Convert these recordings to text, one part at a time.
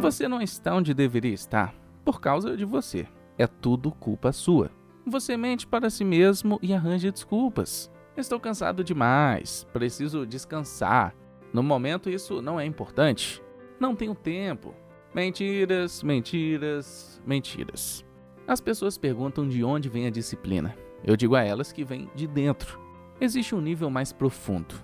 Você não está onde deveria estar por causa de você. É tudo culpa sua. Você mente para si mesmo e arranja desculpas. Estou cansado demais, preciso descansar. No momento isso não é importante. Não tenho tempo. Mentiras, mentiras, mentiras. As pessoas perguntam de onde vem a disciplina. Eu digo a elas que vem de dentro. Existe um nível mais profundo.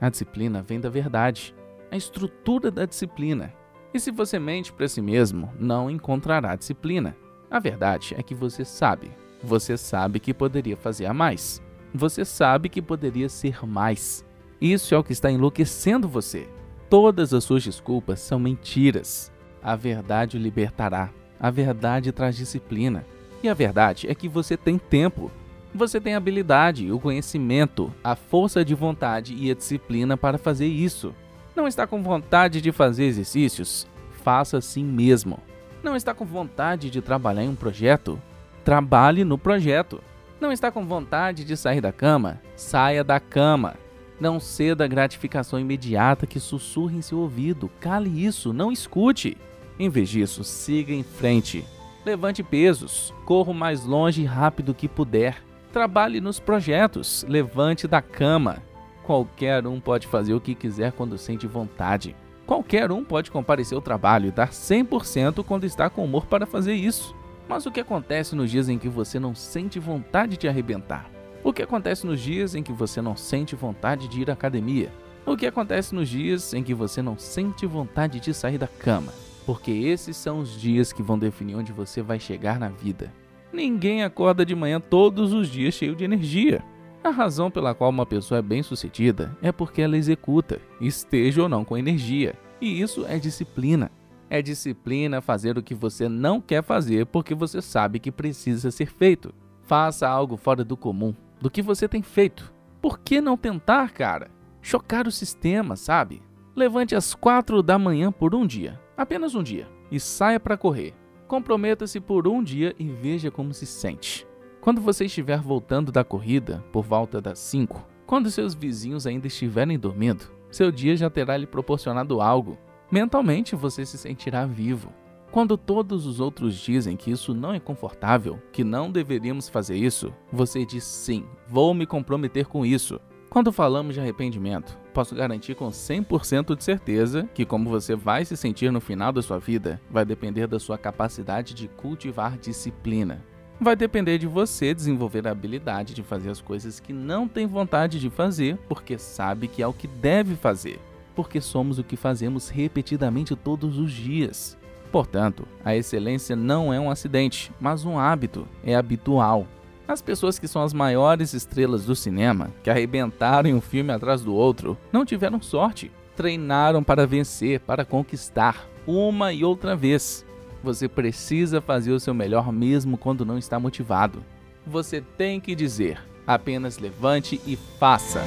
A disciplina vem da verdade, a estrutura da disciplina. E se você mente para si mesmo, não encontrará disciplina. A verdade é que você sabe. Você sabe que poderia fazer a mais. Você sabe que poderia ser mais. Isso é o que está enlouquecendo você. Todas as suas desculpas são mentiras. A verdade o libertará. A verdade traz disciplina. E a verdade é que você tem tempo. Você tem a habilidade, o conhecimento, a força de vontade e a disciplina para fazer isso. Não está com vontade de fazer exercícios? Faça assim mesmo. Não está com vontade de trabalhar em um projeto? Trabalhe no projeto. Não está com vontade de sair da cama? Saia da cama. Não ceda à gratificação imediata que sussurra em seu ouvido. Cale isso, não escute. Em vez disso, siga em frente. Levante pesos, corra o mais longe e rápido que puder. Trabalhe nos projetos, levante da cama. Qualquer um pode fazer o que quiser quando sente vontade. Qualquer um pode comparecer ao trabalho e dar 100% quando está com humor para fazer isso. Mas o que acontece nos dias em que você não sente vontade de arrebentar? O que acontece nos dias em que você não sente vontade de ir à academia? O que acontece nos dias em que você não sente vontade de sair da cama? Porque esses são os dias que vão definir onde você vai chegar na vida. Ninguém acorda de manhã todos os dias cheio de energia. A razão pela qual uma pessoa é bem-sucedida é porque ela executa, esteja ou não com energia. E isso é disciplina. É disciplina fazer o que você não quer fazer porque você sabe que precisa ser feito. Faça algo fora do comum, do que você tem feito. Por que não tentar, cara? Chocar o sistema, sabe? Levante às quatro da manhã por um dia, apenas um dia, e saia para correr. Comprometa-se por um dia e veja como se sente. Quando você estiver voltando da corrida, por volta das 5, quando seus vizinhos ainda estiverem dormindo, seu dia já terá lhe proporcionado algo. Mentalmente você se sentirá vivo. Quando todos os outros dizem que isso não é confortável, que não deveríamos fazer isso, você diz sim, vou me comprometer com isso. Quando falamos de arrependimento, posso garantir com 100% de certeza que como você vai se sentir no final da sua vida vai depender da sua capacidade de cultivar disciplina. Vai depender de você desenvolver a habilidade de fazer as coisas que não tem vontade de fazer porque sabe que é o que deve fazer, porque somos o que fazemos repetidamente todos os dias. Portanto, a excelência não é um acidente, mas um hábito, é habitual. As pessoas que são as maiores estrelas do cinema, que arrebentaram um filme atrás do outro, não tiveram sorte. Treinaram para vencer, para conquistar, uma e outra vez. Você precisa fazer o seu melhor mesmo quando não está motivado. Você tem que dizer: apenas levante e faça.